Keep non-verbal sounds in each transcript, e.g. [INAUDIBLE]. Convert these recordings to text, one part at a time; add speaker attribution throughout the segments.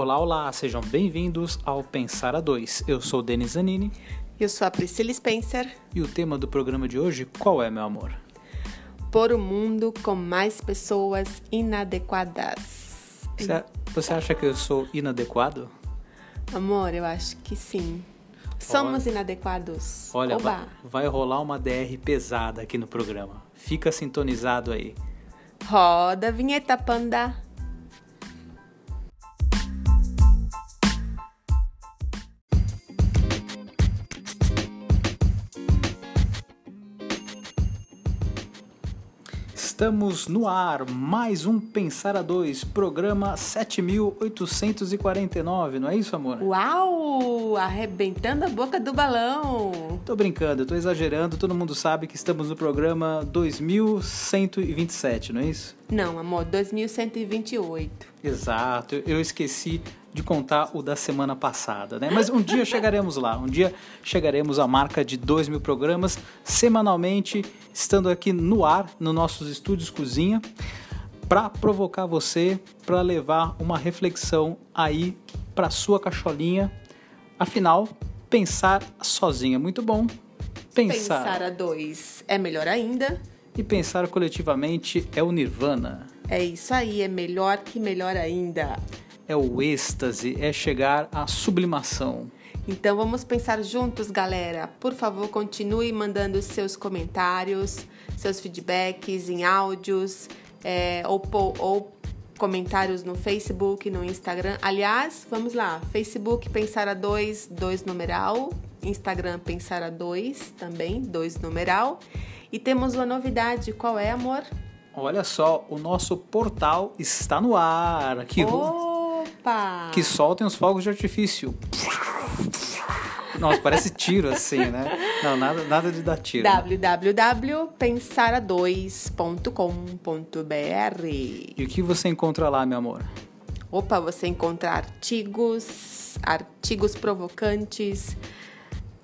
Speaker 1: Olá, olá, sejam bem-vindos ao Pensar a Dois. Eu sou Denis Zanini.
Speaker 2: Eu sou a Priscila Spencer.
Speaker 1: E o tema do programa de hoje, qual é, meu amor?
Speaker 2: Por um mundo com mais pessoas inadequadas.
Speaker 1: Você, você acha que eu sou inadequado?
Speaker 2: Amor, eu acho que sim. Somos olha, inadequados.
Speaker 1: Olha, vai, vai rolar uma DR pesada aqui no programa. Fica sintonizado aí.
Speaker 2: Roda a vinheta, panda.
Speaker 1: Estamos no ar, mais um Pensar a Dois, programa 7849, não é isso, amor?
Speaker 2: Uau! Arrebentando a boca do balão!
Speaker 1: Tô brincando, tô exagerando, todo mundo sabe que estamos no programa 2127, não é isso?
Speaker 2: Não, amor, 2128.
Speaker 1: Exato, eu esqueci de contar o da semana passada, né? Mas um dia chegaremos lá, um dia chegaremos à marca de 2 mil programas semanalmente, estando aqui no ar, nos nossos estúdios cozinha, para provocar você, para levar uma reflexão aí para sua cacholinha. Afinal, pensar sozinho é muito bom.
Speaker 2: Pensar, pensar a dois é melhor ainda.
Speaker 1: E pensar coletivamente é o nirvana.
Speaker 2: É isso aí, é melhor que melhor ainda
Speaker 1: é o êxtase, é chegar à sublimação.
Speaker 2: Então vamos pensar juntos, galera. Por favor, continue mandando seus comentários, seus feedbacks em áudios é, ou, ou comentários no Facebook, no Instagram. Aliás, vamos lá: Facebook Pensar a 2, 2 numeral. Instagram Pensar a 2, também, 2 numeral. E temos uma novidade: qual é, amor?
Speaker 1: Olha só, o nosso portal está no ar.
Speaker 2: Que oh! Opa!
Speaker 1: Que soltem os fogos de artifício. Nossa, parece tiro assim, né? Não, nada, nada de dar tiro.
Speaker 2: www.pensara2.com.br
Speaker 1: E o que você encontra lá, meu amor?
Speaker 2: Opa, você encontra artigos, artigos provocantes,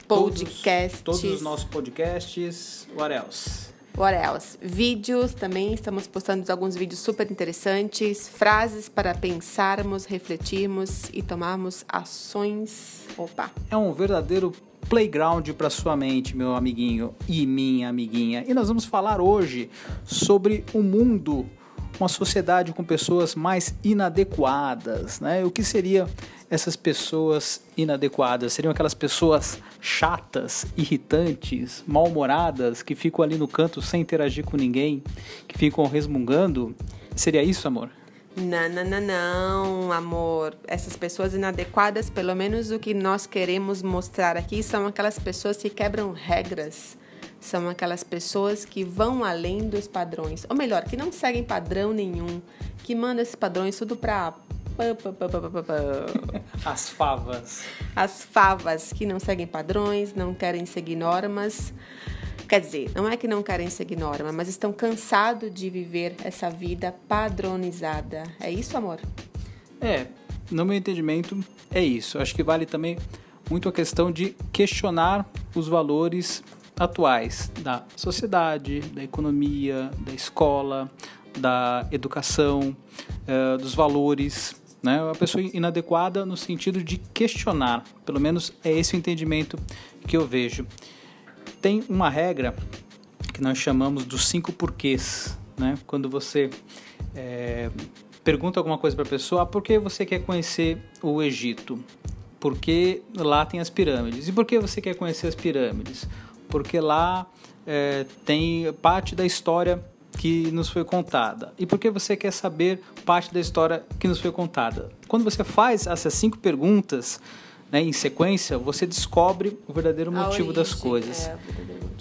Speaker 2: podcasts.
Speaker 1: Todos, todos os nossos podcasts. What else?
Speaker 2: What else? Vídeos também, estamos postando alguns vídeos super interessantes, frases para pensarmos, refletirmos e tomarmos ações. Opa!
Speaker 1: É um verdadeiro playground para sua mente, meu amiguinho e minha amiguinha. E nós vamos falar hoje sobre o mundo, uma sociedade com pessoas mais inadequadas, né? O que seria essas pessoas inadequadas? Seriam aquelas pessoas chatas, irritantes, mal-humoradas, que ficam ali no canto sem interagir com ninguém, que ficam resmungando? Seria isso, amor?
Speaker 2: Não, não, não, não, amor. Essas pessoas inadequadas, pelo menos o que nós queremos mostrar aqui, são aquelas pessoas que quebram regras. São aquelas pessoas que vão além dos padrões. Ou melhor, que não seguem padrão nenhum. Que mandam esses padrões tudo pra
Speaker 1: as favas.
Speaker 2: As favas que não seguem padrões, não querem seguir normas. Quer dizer, não é que não querem seguir norma, mas estão cansados de viver essa vida padronizada. É isso, amor?
Speaker 1: É, no meu entendimento, é isso. Acho que vale também muito a questão de questionar os valores atuais da sociedade, da economia, da escola, da educação, uh, dos valores né? Uma pessoa inadequada no sentido de questionar, pelo menos é esse o entendimento que eu vejo. Tem uma regra que nós chamamos dos cinco porquês, né? Quando você é, pergunta alguma coisa para a pessoa, ah, por que você quer conhecer o Egito? Porque lá tem as pirâmides. E por que você quer conhecer as pirâmides? Porque lá é, tem parte da história que nos foi contada e por que você quer saber parte da história que nos foi contada. Quando você faz essas cinco perguntas né, em sequência, você descobre o verdadeiro motivo origem, das coisas. É,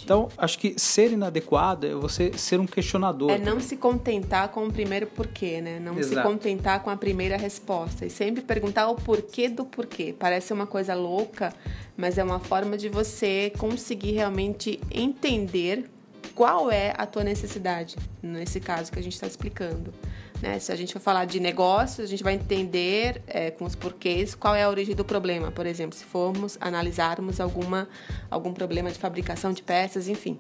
Speaker 1: então, acho que ser inadequado é você ser um questionador.
Speaker 2: É não se contentar com o primeiro porquê, né? Não Exato. se contentar com a primeira resposta. E sempre perguntar o porquê do porquê. Parece uma coisa louca, mas é uma forma de você conseguir realmente entender qual é a tua necessidade, nesse caso que a gente está explicando. Né? Se a gente for falar de negócios, a gente vai entender é, com os porquês qual é a origem do problema. Por exemplo, se formos analisarmos alguma, algum problema de fabricação de peças, enfim.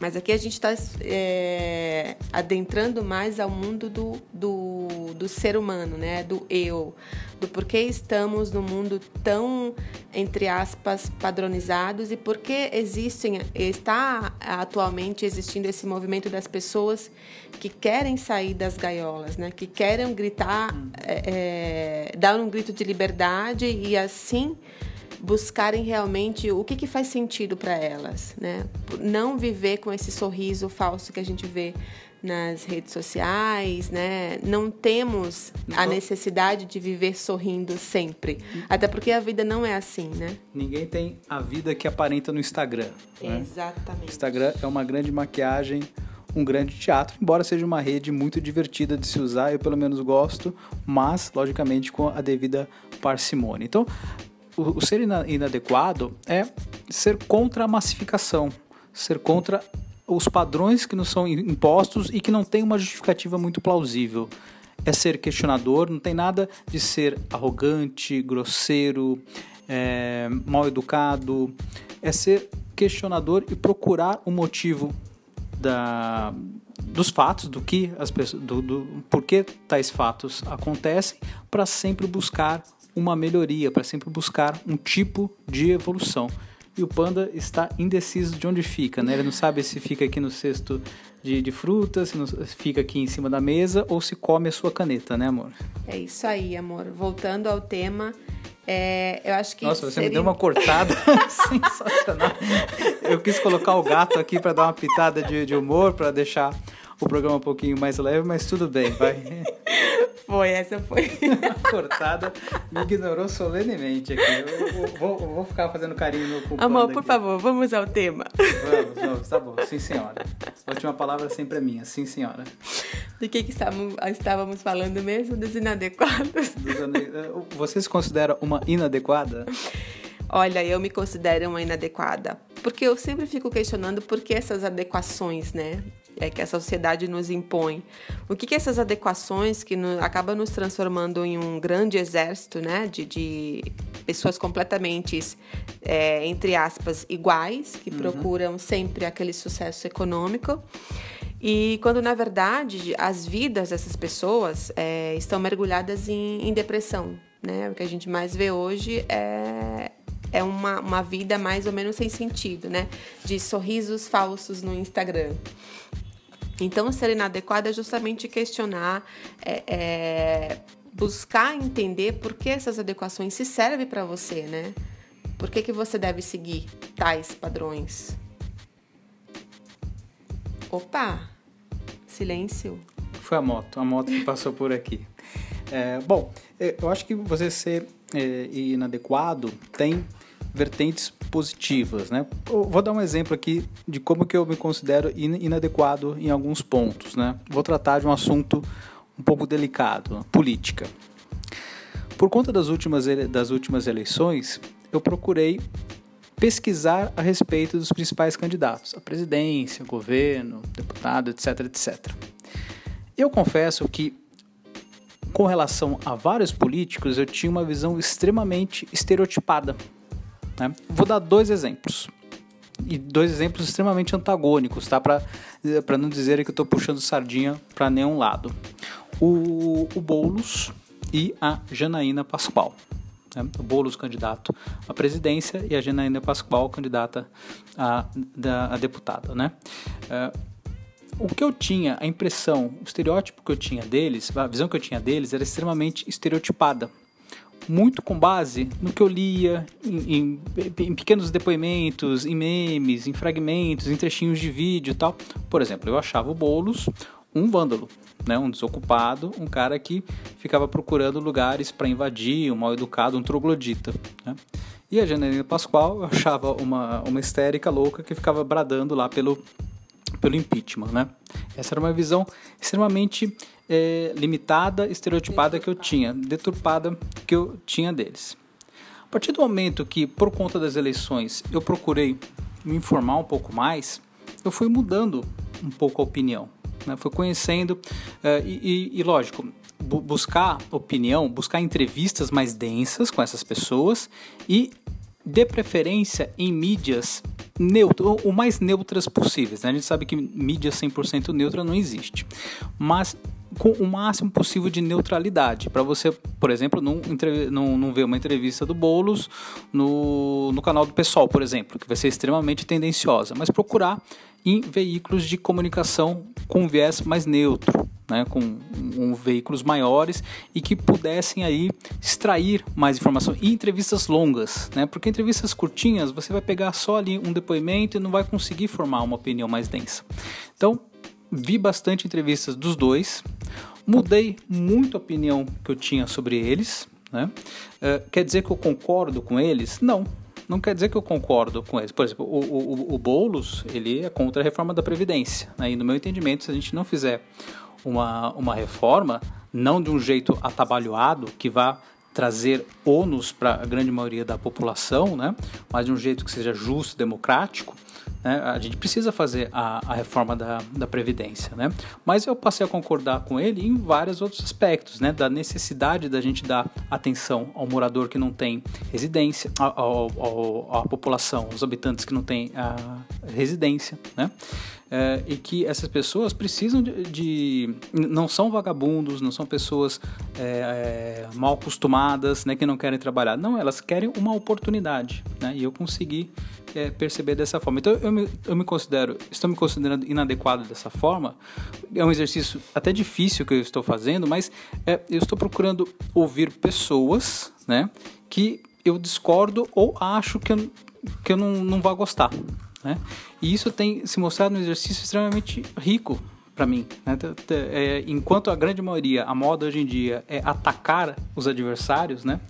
Speaker 2: Mas aqui a gente está é, adentrando mais ao mundo do, do, do ser humano, né? Do eu, do porquê estamos no mundo tão, entre aspas, padronizados e por que existem, está atualmente existindo esse movimento das pessoas que querem sair das gaiolas, né? Que querem gritar, é, é, dar um grito de liberdade e assim buscarem realmente o que, que faz sentido para elas, né? Não viver com esse sorriso falso que a gente vê nas redes sociais, né? Não temos a necessidade de viver sorrindo sempre, até porque a vida não é assim, né?
Speaker 1: Ninguém tem a vida que aparenta no Instagram.
Speaker 2: Né? Exatamente.
Speaker 1: Instagram é uma grande maquiagem, um grande teatro, embora seja uma rede muito divertida de se usar, eu pelo menos gosto, mas logicamente com a devida parcimônia. Então, o, ser inadequado é ser contra a massificação, ser contra os padrões que nos são impostos e que não tem uma justificativa muito plausível. É ser questionador, não tem nada de ser arrogante, grosseiro, é, mal educado. É ser questionador e procurar o motivo da, dos fatos, do que as pessoas, do, do por que tais fatos acontecem, para sempre buscar uma melhoria, para sempre buscar um tipo de evolução. E o panda está indeciso de onde fica, né? Ele não sabe se fica aqui no cesto de, de frutas, se fica aqui em cima da mesa ou se come a sua caneta, né, amor?
Speaker 2: É isso aí, amor. Voltando ao tema, é, eu acho que.
Speaker 1: Nossa, você seria... me deu uma [LAUGHS] cortada [LAUGHS] sensacional. Eu quis colocar o gato aqui para dar uma pitada de, de humor, para deixar o programa um pouquinho mais leve, mas tudo bem, vai.
Speaker 2: Foi, essa foi. [LAUGHS]
Speaker 1: Cortada, me ignorou solenemente aqui. Eu, eu, vou, eu vou, ficar fazendo carinho com o
Speaker 2: Amor, por
Speaker 1: aqui.
Speaker 2: favor, vamos ao tema.
Speaker 1: Vamos, vamos, tá bom. Sim, senhora. A última palavra sempre é minha. Sim, senhora.
Speaker 2: De que, que estávamos, estávamos falando mesmo? Dos inadequados. Dos
Speaker 1: eh, Você se considera uma inadequada?
Speaker 2: Olha, eu me considero uma inadequada. Porque eu sempre fico questionando por que essas adequações, né? É, que a sociedade nos impõe. O que, que essas adequações que no, acabam nos transformando em um grande exército, né, de, de pessoas completamente, é, entre aspas, iguais, que uhum. procuram sempre aquele sucesso econômico. E quando, na verdade, as vidas dessas pessoas é, estão mergulhadas em, em depressão. Né? O que a gente mais vê hoje é, é uma, uma vida mais ou menos sem sentido, né? De sorrisos falsos no Instagram. Então, ser inadequado é justamente questionar, é, é, buscar entender por que essas adequações se servem para você, né? Por que, que você deve seguir tais padrões? Opa! Silêncio.
Speaker 1: Foi a moto, a moto que passou por aqui. É, bom, eu acho que você ser é, inadequado tem vertentes positivas, né? Eu vou dar um exemplo aqui de como que eu me considero inadequado em alguns pontos, né? Vou tratar de um assunto um pouco delicado, política. Por conta das últimas, das últimas eleições, eu procurei pesquisar a respeito dos principais candidatos, a presidência, governo, deputado, etc, etc. Eu confesso que com relação a vários políticos, eu tinha uma visão extremamente estereotipada né? Vou dar dois exemplos. E dois exemplos extremamente antagônicos, tá? Para não dizer que eu estou puxando sardinha para nenhum lado. O, o Boulos e a Janaína Pascoal. Né? O Boulos candidato à presidência e a Janaína Pascoal candidata a, da, a deputada. Né? Uh, o que eu tinha, a impressão, o estereótipo que eu tinha deles, a visão que eu tinha deles era extremamente estereotipada muito com base no que eu lia em, em, em, pequenos depoimentos, em memes, em fragmentos, em trechinhos de vídeo e tal. Por exemplo, eu achava o Boulos um vândalo, né, um desocupado, um cara que ficava procurando lugares para invadir, um mal educado, um troglodita. Né? E a Janaína Pascoal eu [LAUGHS] achava uma, uma histérica louca que ficava bradando lá pelo, pelo impeachment. Né? Essa era uma visão extremamente é, limitada, estereotipada que eu tinha, deturpada que eu tinha deles. A partir do momento que, por conta das eleições, eu procurei me informar um pouco mais, eu fui mudando um pouco a opinião. Né? Fui conhecendo uh, e, e, e, lógico, bu buscar opinião, buscar entrevistas mais densas com essas pessoas e, de preferência, em mídias neutro, o mais neutras possíveis. Né? A gente sabe que mídia 100% neutra não existe, mas com o máximo possível de neutralidade, para você, por exemplo, não, não, não ver uma entrevista do Boulos no, no canal do Pessoal, por exemplo, que vai ser extremamente tendenciosa, mas procurar em veículos de comunicação com viés mais neutro, né, com um, veículos maiores e que pudessem aí extrair mais informação e entrevistas longas, né, porque entrevistas curtinhas você vai pegar só ali um depoimento e não vai conseguir formar uma opinião mais densa. Então vi bastante entrevistas dos dois, mudei muito a opinião que eu tinha sobre eles. Né? Uh, quer dizer que eu concordo com eles? Não, não quer dizer que eu concordo com eles. Por exemplo, o, o, o Boulos ele é contra a reforma da Previdência. Né? E no meu entendimento, se a gente não fizer uma, uma reforma, não de um jeito atabalhoado, que vá trazer ônus para a grande maioria da população, né? mas de um jeito que seja justo, democrático, né? A gente precisa fazer a, a reforma da, da Previdência, né? Mas eu passei a concordar com ele em vários outros aspectos, né? Da necessidade da gente dar atenção ao morador que não tem residência, ao, à população, os habitantes que não têm a residência, né? É, e que essas pessoas precisam de, de, não são vagabundos, não são pessoas é, é, mal acostumadas, né, que não querem trabalhar. Não, elas querem uma oportunidade, né? E eu consegui é, perceber dessa forma. Então eu me, eu me considero, estou me considerando inadequado dessa forma. É um exercício até difícil que eu estou fazendo, mas é, eu estou procurando ouvir pessoas, né, que eu discordo ou acho que eu, que eu não, não vou gostar. Né? E isso tem se mostrado um exercício extremamente rico para mim. Né? É, enquanto a grande maioria, a moda hoje em dia é atacar os adversários, né?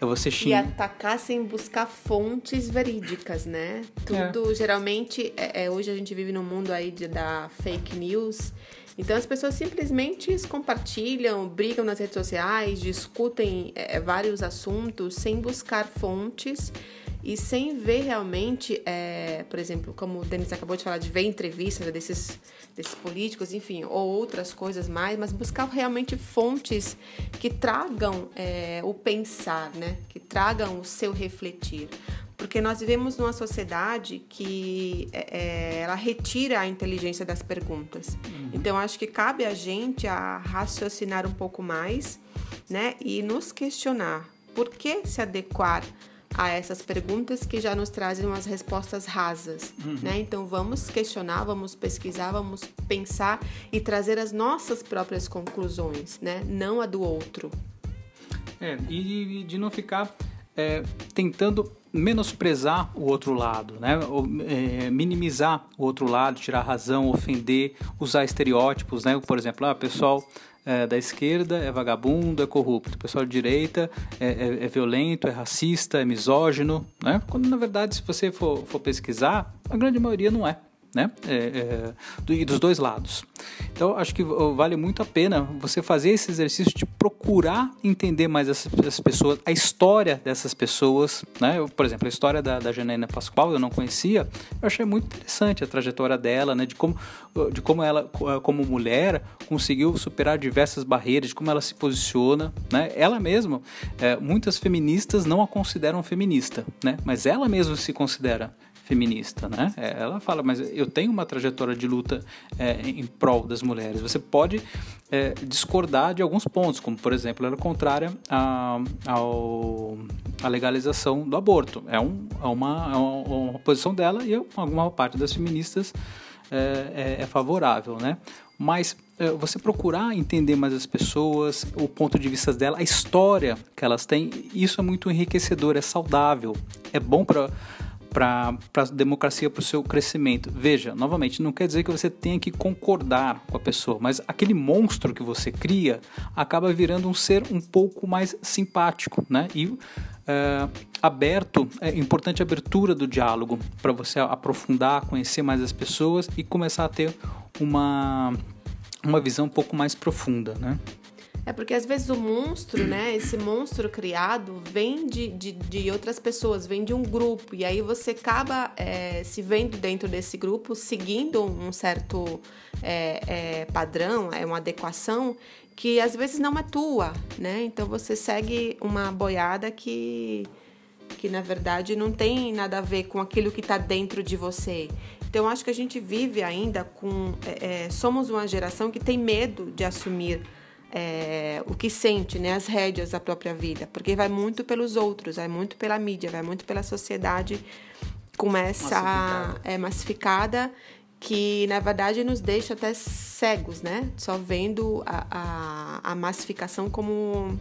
Speaker 1: É você
Speaker 2: xingar. E atacar sem buscar fontes verídicas, né? Tudo, é. geralmente, é, é, hoje a gente vive num mundo aí de, da fake news. Então as pessoas simplesmente compartilham, brigam nas redes sociais, discutem é, vários assuntos sem buscar fontes e sem ver realmente, é, por exemplo, como o Denis acabou de falar, de ver entrevistas desses, desses políticos, enfim, ou outras coisas mais, mas buscar realmente fontes que tragam é, o pensar, né? Que tragam o seu refletir. Porque nós vivemos numa sociedade que é, é ela retira a inteligência das perguntas. Uhum. Então, acho que cabe a gente a raciocinar um pouco mais, né? E nos questionar por que se adequar a essas perguntas que já nos trazem umas respostas rasas, uhum. né? Então vamos questionar, vamos pesquisar, vamos pensar e trazer as nossas próprias conclusões, né? Não a do outro.
Speaker 1: É, e de não ficar é, tentando menosprezar o outro lado, né? É, minimizar o outro lado, tirar razão, ofender, usar estereótipos, né? Por exemplo, ah, pessoal é, da esquerda é vagabundo, é corrupto, o pessoal de direita é, é, é, violento, é racista, é misógino, né? Quando na verdade, se você for, for pesquisar, a grande maioria não é né? É, é, dos dois lados. Então, acho que vale muito a pena você fazer esse exercício de procurar entender mais essas, pessoas, a história dessas pessoas, né? Eu, por exemplo, a história da, da Pascoal eu não conhecia, eu achei muito interessante a trajetória dela, né? De como, de como ela, como mulher, conseguiu superar diversas barreiras, de como ela se posiciona, né? Ela mesma, é, muitas feministas não a consideram feminista, né? Mas ela mesma se considera feminista, né? É, ela fala, mas eu tenho uma trajetória de luta é, em prol das mulheres. Você pode é, discordar de alguns pontos, como por exemplo, ela é contrária à, à legalização do aborto. É, um, é, uma, é uma, uma, posição dela e alguma parte das feministas é, é, é favorável, né? Mas é, você procurar entender mais as pessoas, o ponto de vista dela, a história que elas têm, isso é muito enriquecedor, é saudável, é bom para para a democracia, para o seu crescimento. Veja, novamente, não quer dizer que você tenha que concordar com a pessoa, mas aquele monstro que você cria acaba virando um ser um pouco mais simpático, né? E é, aberto, é importante a abertura do diálogo para você aprofundar, conhecer mais as pessoas e começar a ter uma, uma visão um pouco mais profunda, né?
Speaker 2: É porque às vezes o monstro, né? Esse monstro criado vem de, de, de outras pessoas, vem de um grupo. E aí você acaba é, se vendo dentro desse grupo, seguindo um certo é, é, padrão, é uma adequação que às vezes não é tua, né? Então você segue uma boiada que que na verdade não tem nada a ver com aquilo que está dentro de você. Então, acho que a gente vive ainda com. É, é, somos uma geração que tem medo de assumir é, o que sente, né, as rédeas da própria vida, porque vai muito pelos outros, vai muito pela mídia, vai muito pela sociedade com essa massificada, é, massificada que na verdade nos deixa até cegos, né? Só vendo a, a, a massificação como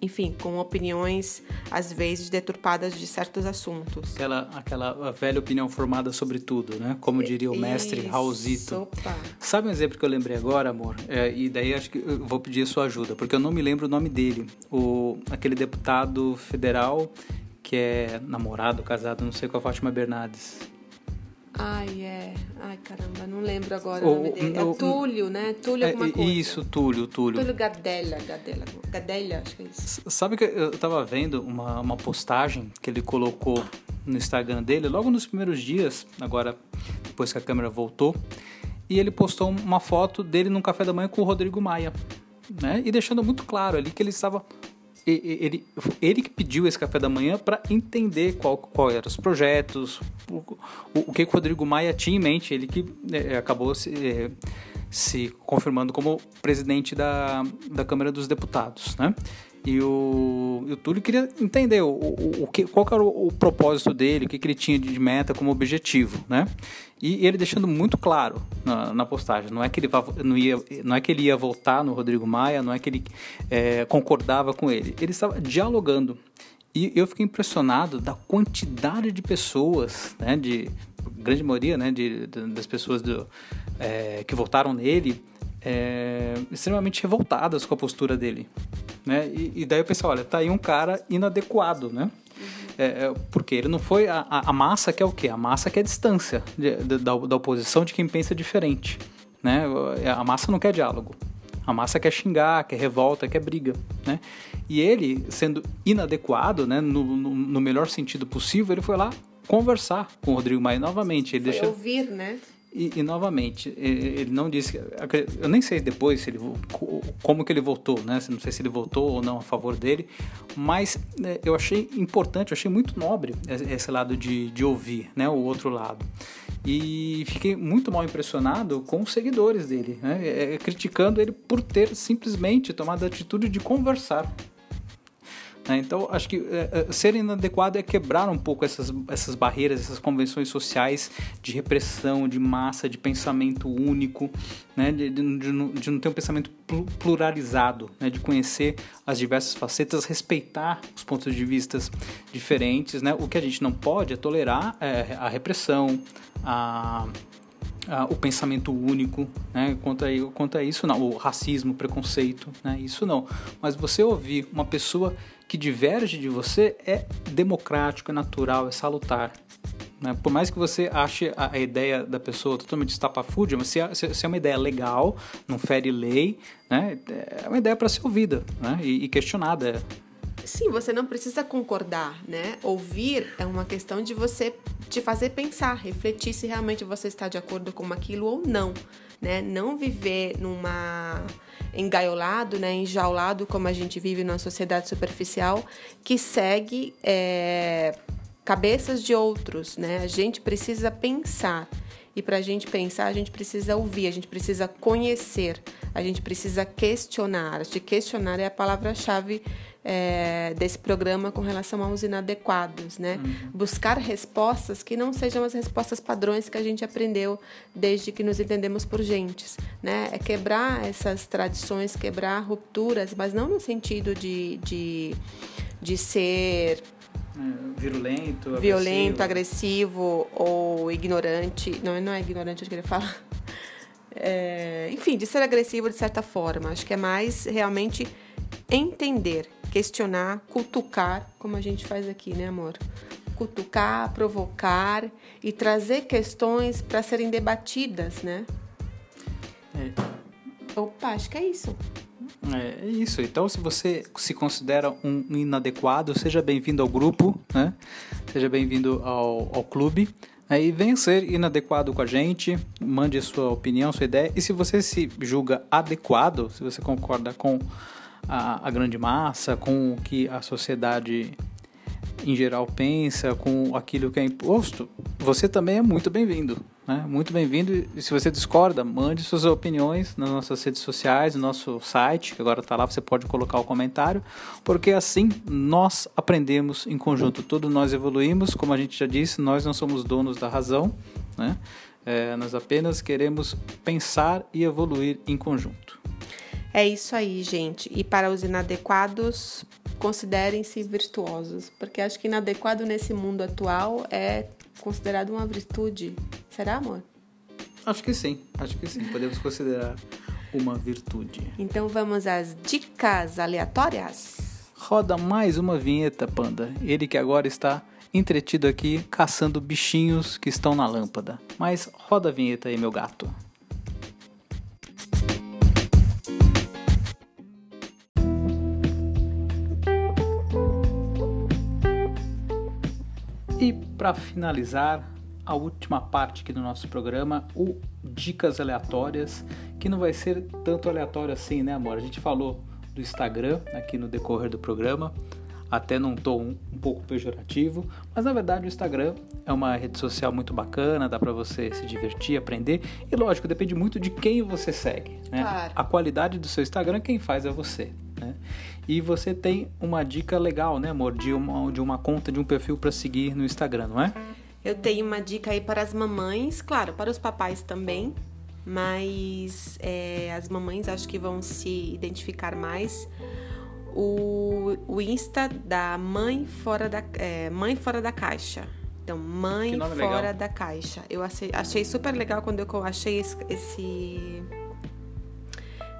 Speaker 2: enfim, com opiniões às vezes deturpadas de certos assuntos.
Speaker 1: Aquela, aquela velha opinião formada sobre tudo, né? Como diria o mestre Isso, Raulzito. Opa. Sabe um exemplo que eu lembrei agora, amor? É, e daí acho que eu vou pedir a sua ajuda, porque eu não me lembro o nome dele. O, aquele deputado federal que é namorado, casado, não sei com a Fátima Bernardes.
Speaker 2: Ai, é. Ai, caramba, não lembro agora o, o nome dele. O, é Túlio, né? Túlio é, alguma coisa.
Speaker 1: Isso, Túlio, Túlio.
Speaker 2: Túlio Gadella, Gadella, Gadella, acho que é isso.
Speaker 1: Sabe que eu tava vendo uma, uma postagem que ele colocou no Instagram dele, logo nos primeiros dias, agora depois que a câmera voltou, e ele postou uma foto dele num café da manhã com o Rodrigo Maia, né? E deixando muito claro ali que ele estava ele, ele que pediu esse café da manhã para entender qual, qual eram os projetos, o, o, que o Rodrigo Maia tinha em mente, ele que é, acabou se, é, se confirmando como presidente da, da Câmara dos Deputados, né? E o, o Túlio queria entender o, o, o que, qual era o, o, propósito dele, o que, que ele tinha de meta como objetivo, né? E ele deixando muito claro na, na postagem, não é que ele não ia, não é que ele ia votar no Rodrigo Maia, não é que ele é, concordava com ele, ele estava dialogando. E eu fiquei impressionado da quantidade de pessoas, né, de grande maioria, né, de, de das pessoas do, é, que votaram nele, é, extremamente revoltadas com a postura dele. Né? E, e, daí eu pensei, olha, tá aí um cara inadequado, né? Uhum. É, é, porque ele não foi. A, a, massa que é o quê? A massa que é distância de, de, da, da oposição de quem pensa diferente. Né? A massa não quer diálogo. A massa quer xingar, quer revolta, quer briga, né? E ele, sendo inadequado, né, no, no, no melhor sentido possível, ele foi lá conversar com o Rodrigo Maia novamente. Ele
Speaker 2: foi
Speaker 1: deixa...
Speaker 2: ouvir, né?
Speaker 1: E, e, novamente, ele não disse. Eu nem sei depois se ele, como que ele votou, né? Não sei se ele votou ou não a favor dele, mas né, eu achei importante, eu achei muito nobre esse lado de, de ouvir, né? O outro lado. E fiquei muito mal impressionado com os seguidores dele, né? É, criticando ele por ter simplesmente tomado a atitude de conversar né? Então, acho que é, é, ser inadequado é quebrar um pouco essas, essas barreiras, essas convenções sociais de repressão, de massa, de pensamento único, né? de, de, de, não, de não ter um pensamento pluralizado, né? de conhecer as diversas facetas, respeitar os pontos de vista diferentes. Né? O que a gente não pode é tolerar é, a repressão, a o pensamento único, né? Quanto a, quanto a isso, não. O racismo, o preconceito, né? Isso não. Mas você ouvir uma pessoa que diverge de você é democrático, é natural, é salutar. Né? Por mais que você ache a, ideia da pessoa totalmente estapafúrdia, mas se é, se é uma ideia legal, não fere lei, né? é uma ideia para ser ouvida né? e, e questionada.
Speaker 2: Sim, você não precisa concordar, né? Ouvir é uma questão de você te fazer pensar, refletir se realmente você está de acordo com aquilo ou não, né? Não viver numa engaiolado, né, enjaulado como a gente vive numa sociedade superficial que segue é, cabeças de outros, né? A gente precisa pensar e para a gente pensar, a gente precisa ouvir, a gente precisa conhecer, a gente precisa questionar. Acho que questionar é a palavra-chave é, desse programa com relação aos inadequados, né? Uhum. Buscar respostas que não sejam as respostas padrões que a gente aprendeu desde que nos entendemos por gentes, né? É quebrar essas tradições, quebrar rupturas, mas não no sentido de, de, de ser
Speaker 1: é, virulento,
Speaker 2: violento, agressivo. agressivo ou ignorante. Não, não é ignorante, acho que ele fala. É, enfim, de ser agressivo de certa forma. Acho que é mais realmente entender questionar, cutucar, como a gente faz aqui, né, amor? Cutucar, provocar e trazer questões para serem debatidas, né? É. Opa, acho que é isso.
Speaker 1: É, é isso. Então, se você se considera um inadequado, seja bem-vindo ao grupo, né? Seja bem-vindo ao, ao clube. Aí venha ser inadequado com a gente, mande sua opinião, sua ideia. E se você se julga adequado, se você concorda com a, a grande massa, com o que a sociedade em geral pensa, com aquilo que é imposto, você também é muito bem-vindo. Né? Muito bem-vindo. E se você discorda, mande suas opiniões nas nossas redes sociais, no nosso site, que agora está lá, você pode colocar o comentário, porque assim nós aprendemos em conjunto, todos nós evoluímos, como a gente já disse, nós não somos donos da razão, né? É, nós apenas queremos pensar e evoluir em conjunto.
Speaker 2: É isso aí, gente. E para os inadequados, considerem-se virtuosos, porque acho que inadequado nesse mundo atual é considerado uma virtude. Será, amor?
Speaker 1: Acho que sim, acho que sim. Podemos considerar uma virtude.
Speaker 2: Então vamos às dicas aleatórias.
Speaker 1: Roda mais uma vinheta, Panda. Ele que agora está entretido aqui caçando bichinhos que estão na lâmpada. Mas roda a vinheta aí, meu gato. Para finalizar, a última parte aqui do nosso programa, o Dicas Aleatórias, que não vai ser tanto aleatório assim, né, amor? A gente falou do Instagram aqui no decorrer do programa, até num tom um, pouco pejorativo, mas na verdade o Instagram é uma rede social muito bacana, dá para você se divertir, aprender, e lógico, depende muito de quem você segue, né? Claro. A qualidade do seu Instagram, quem faz é você, né? E você tem uma dica legal, né, amor, de uma, de uma conta, de um perfil para seguir no Instagram, não é?
Speaker 2: Eu tenho uma dica aí para as mamães, claro, para os papais também, mas é, as mamães acho que vão se identificar mais. O, o Insta da Mãe Fora da, é, mãe fora da Caixa. Então, Mãe Fora legal. da Caixa. Eu achei, achei super legal quando eu achei esse, esse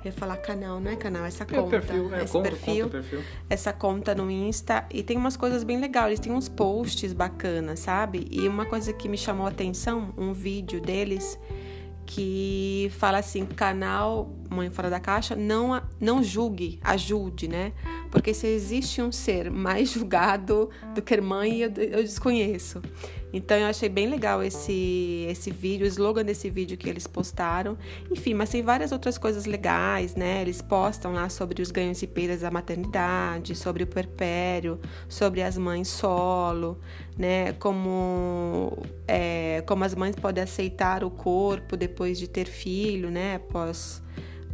Speaker 2: ia falar canal, não é canal, essa é conta.
Speaker 1: Perfil, é,
Speaker 2: esse
Speaker 1: conta,
Speaker 2: perfil,
Speaker 1: conta, perfil.
Speaker 2: Essa conta no Insta. E tem umas coisas bem legais. Eles têm uns posts bacanas, sabe? E uma coisa que me chamou a atenção, um vídeo deles que fala assim, canal Mãe Fora da Caixa, não, não julgue, ajude, né? Porque se existe um ser mais julgado do que mãe, eu, eu desconheço. Então eu achei bem legal esse, esse vídeo, o slogan desse vídeo que eles postaram. Enfim, mas tem várias outras coisas legais, né? Eles postam lá sobre os ganhos e perdas da maternidade, sobre o perpério, sobre as mães solo, né? Como, é, como as mães podem aceitar o corpo depois de ter filho, né? Pós,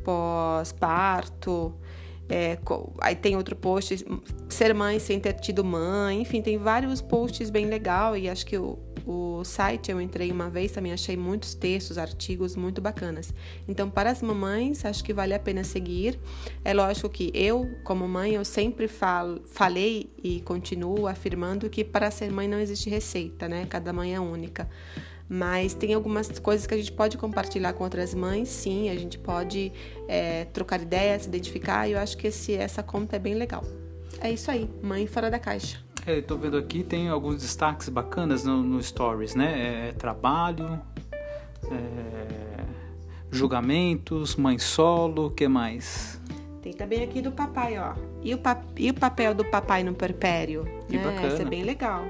Speaker 2: pós-parto. É, aí tem outro post, ser mãe sem ter tido mãe, enfim, tem vários posts bem legal e acho que o, o site eu entrei uma vez também achei muitos textos, artigos muito bacanas. Então, para as mamães, acho que vale a pena seguir. É lógico que eu, como mãe, eu sempre falo, falei e continuo afirmando que para ser mãe não existe receita, né? Cada mãe é única. Mas tem algumas coisas que a gente pode compartilhar com outras mães, sim, a gente pode é, trocar ideias, se identificar, e eu acho que esse, essa conta é bem legal. É isso aí, mãe fora da caixa.
Speaker 1: É, estou vendo aqui, tem alguns destaques bacanas no, no Stories, né? É, trabalho, é, julgamentos, mãe solo, o que mais?
Speaker 2: Tem também aqui do papai, ó. E o, pa e o papel do papai no perpério?
Speaker 1: Que né? bacana.
Speaker 2: Essa é bem legal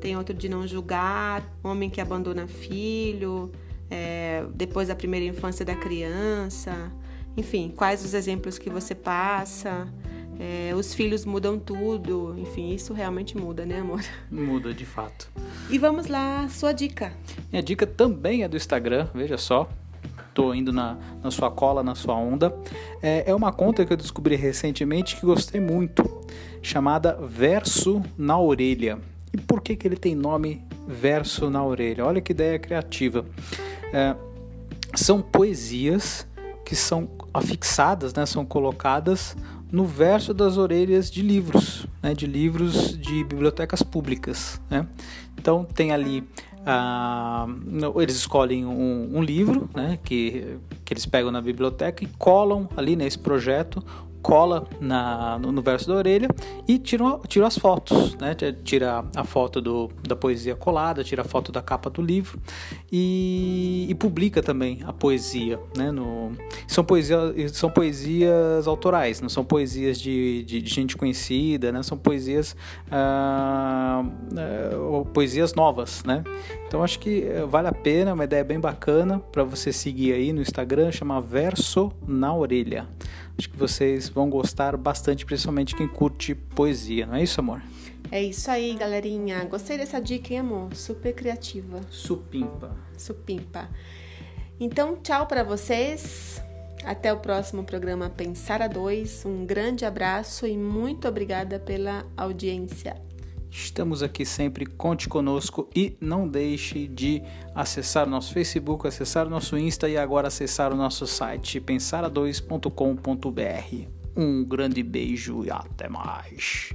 Speaker 2: tem outro de não julgar, homem que abandona filho, é, depois da primeira infância da criança, enfim, quais os exemplos que você passa. É, os filhos mudam tudo, enfim, isso realmente muda, né, amor?
Speaker 1: Muda, de fato.
Speaker 2: E vamos lá, sua dica.
Speaker 1: Minha dica também é do Instagram, veja só. Tô indo na, na sua cola, na sua onda. É, é uma conta que eu descobri recentemente que gostei muito, chamada Verso na Orelha. E por que, que ele tem nome verso na orelha? Olha que ideia criativa. É, são poesias que são afixadas, né, são colocadas no verso das orelhas de livros, né, de livros de bibliotecas públicas. Né? Então tem ali ah, eles escolhem um, um livro né, que, que eles pegam na biblioteca e colam ali nesse projeto cola na, no, verso da orelha e tira, tira as fotos, né? Tira a foto do, da poesia colada, tira a foto da capa do livro e, e publica também a poesia, né? No, são, são poesias autorais, não são poesias de, de, de gente conhecida, né? São poesias, ah, ah, poesias novas, né? Então acho que eh, vale a pena, uma ideia bem bacana para você seguir aí no Instagram, chama Verso na Orelha. Acho que vocês vão gostar bastante, principalmente quem curte poesia, não é isso, amor?
Speaker 2: É isso aí, galerinha. Gostei dessa dica, hein, amor? Super criativa.
Speaker 1: Supimpa.
Speaker 2: Supimpa. Então, tchau para vocês. Até o próximo programa Pensar a Dois. Um grande abraço e muito obrigada pela audiência.
Speaker 1: Estamos aqui sempre, conte conosco e não deixe de acessar o nosso Facebook, acessar o nosso Insta e agora acessar o nosso site pensara2.com.br. Um grande beijo e até mais.